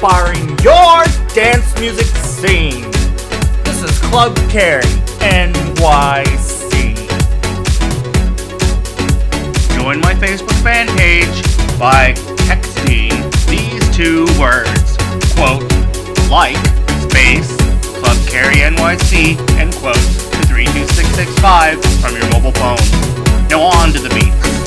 inspiring your dance music scene. This is Club Carry NYC. Join my Facebook fan page by texting these two words. Quote, like, space, Club Carry NYC, end quote, to 32665 from your mobile phone. Now on to the beats.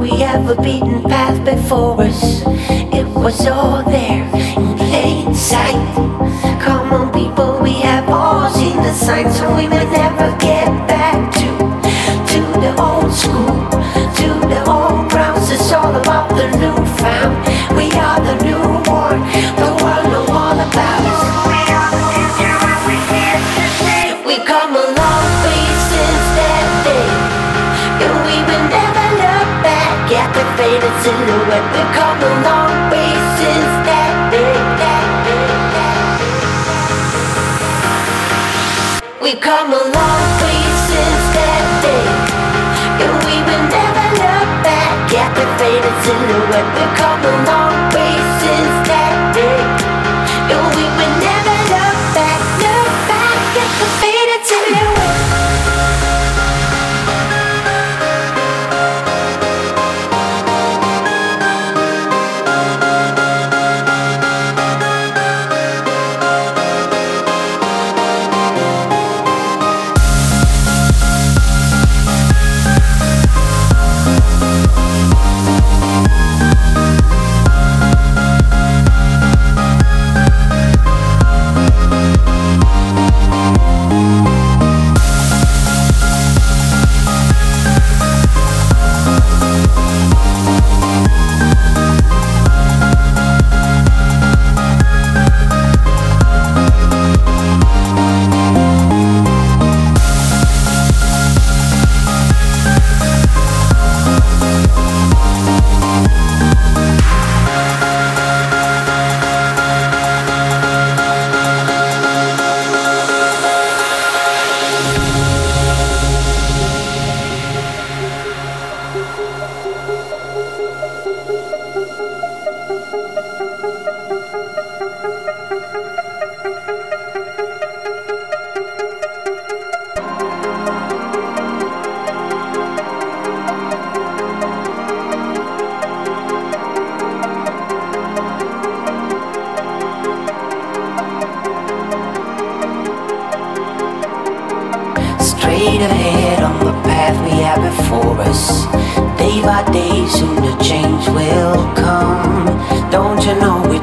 we have a beaten path before us. It was all there in plain sight. Come on, people, we have all seen the signs, so we may never get back to to the old school, to the old grounds. It's all about the new found. We are the new. World. faded silhouette become a long that day. We come a long way since that. Day, and we will never look back. At the faded silhouette. We come a long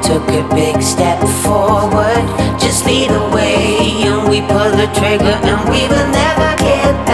took a big step forward. Just lead the way, and we pull the trigger, and we will never get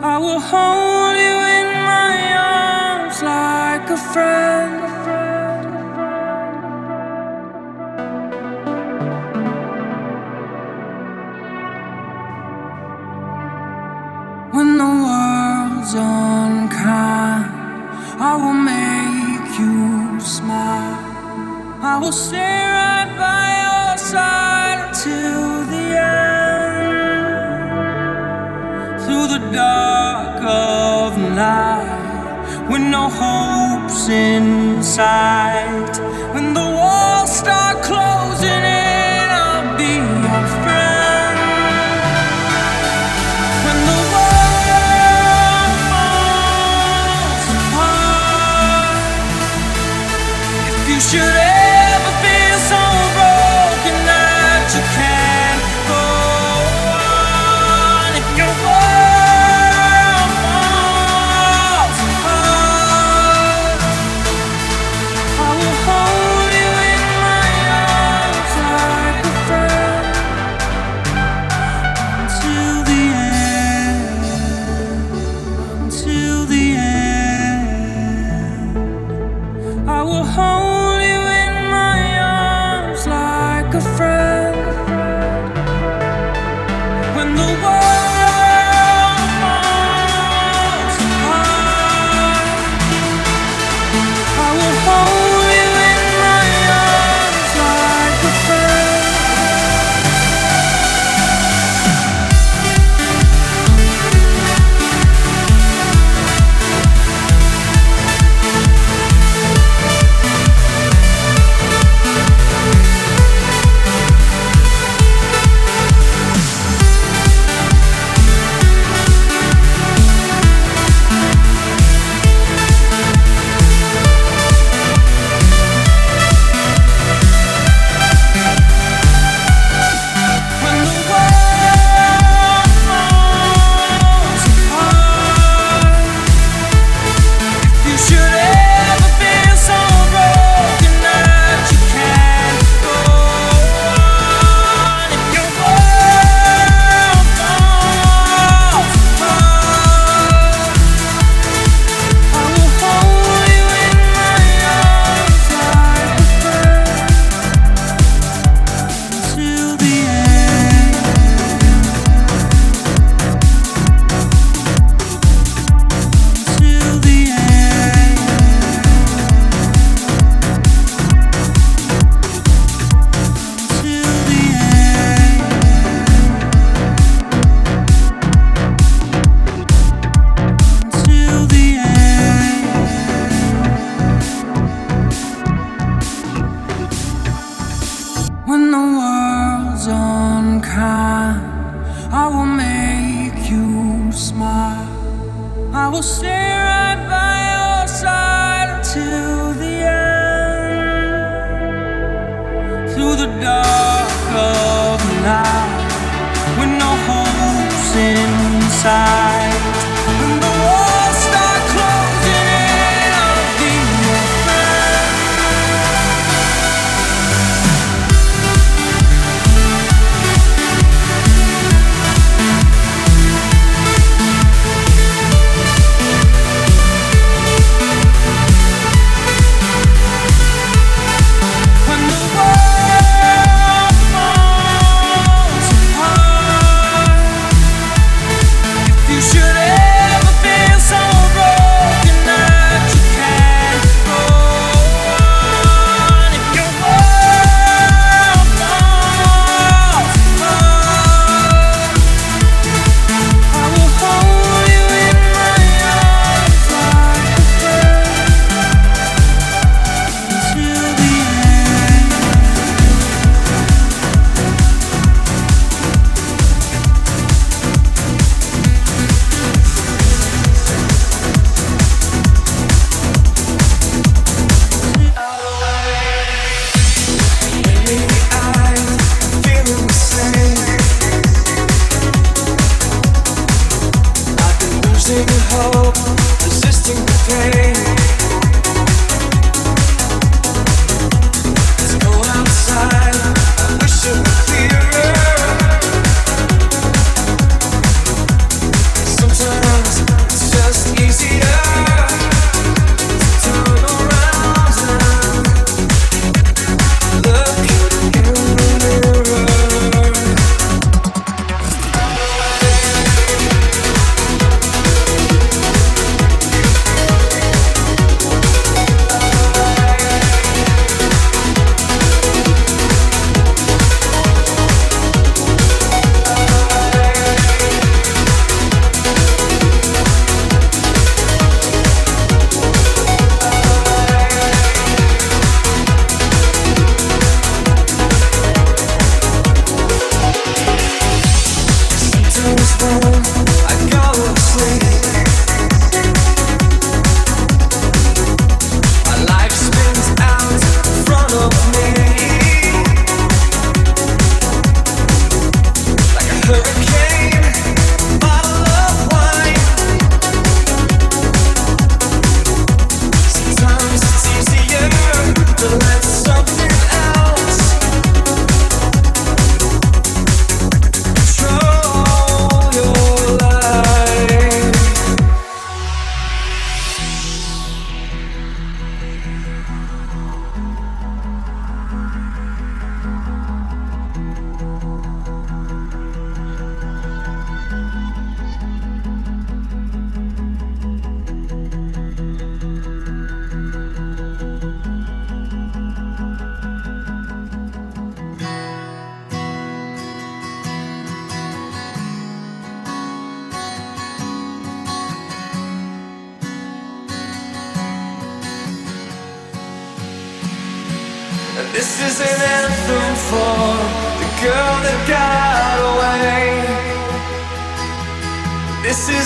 I will hold you in my arms like a friend. When the world's unkind, I will make you smile. I will say. No hopes in sight,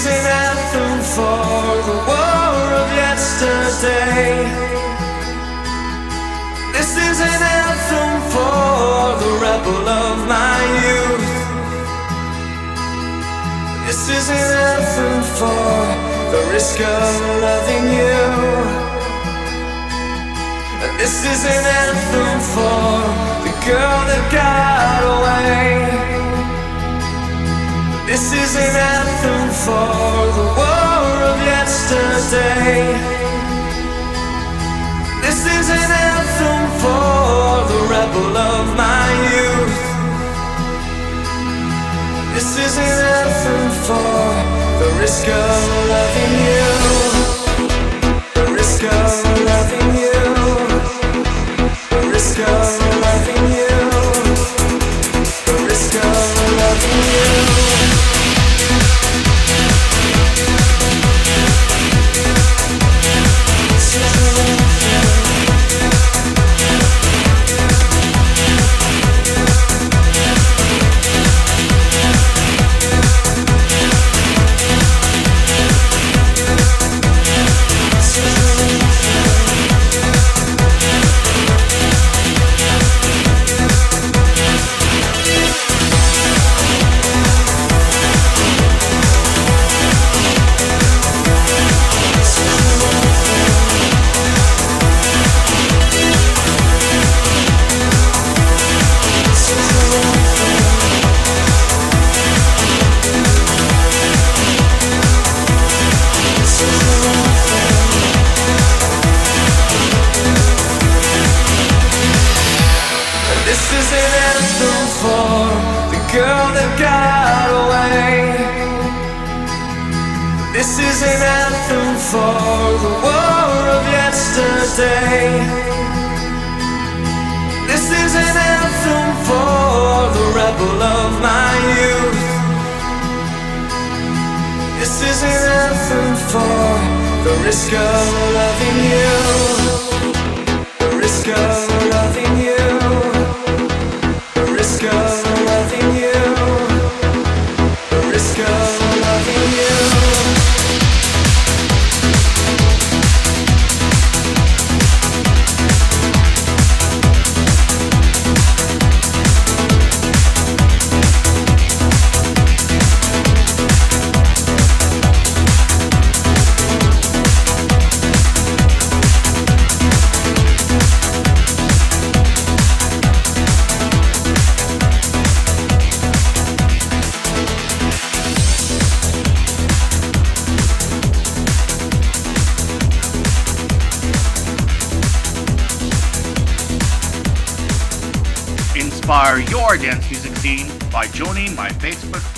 is an anthem for the war of yesterday. This is an anthem for the rebel of my youth. This is an anthem for the risk of loving you. And This is an anthem for the girl that got away. This is an anthem for the war of yesterday. This is an anthem for the rebel of my youth. This is an anthem for the risk of loving you. The risk of loving you. For the war of yesterday. This is an anthem for the rebel of my youth. This is an anthem for the risk of loving you. The risk of loving you.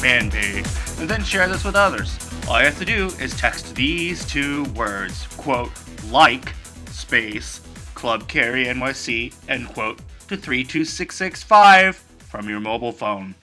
Fan page and then share this with others. All you have to do is text these two words, quote, like, space, Club Carry NYC, end quote, to 32665 from your mobile phone.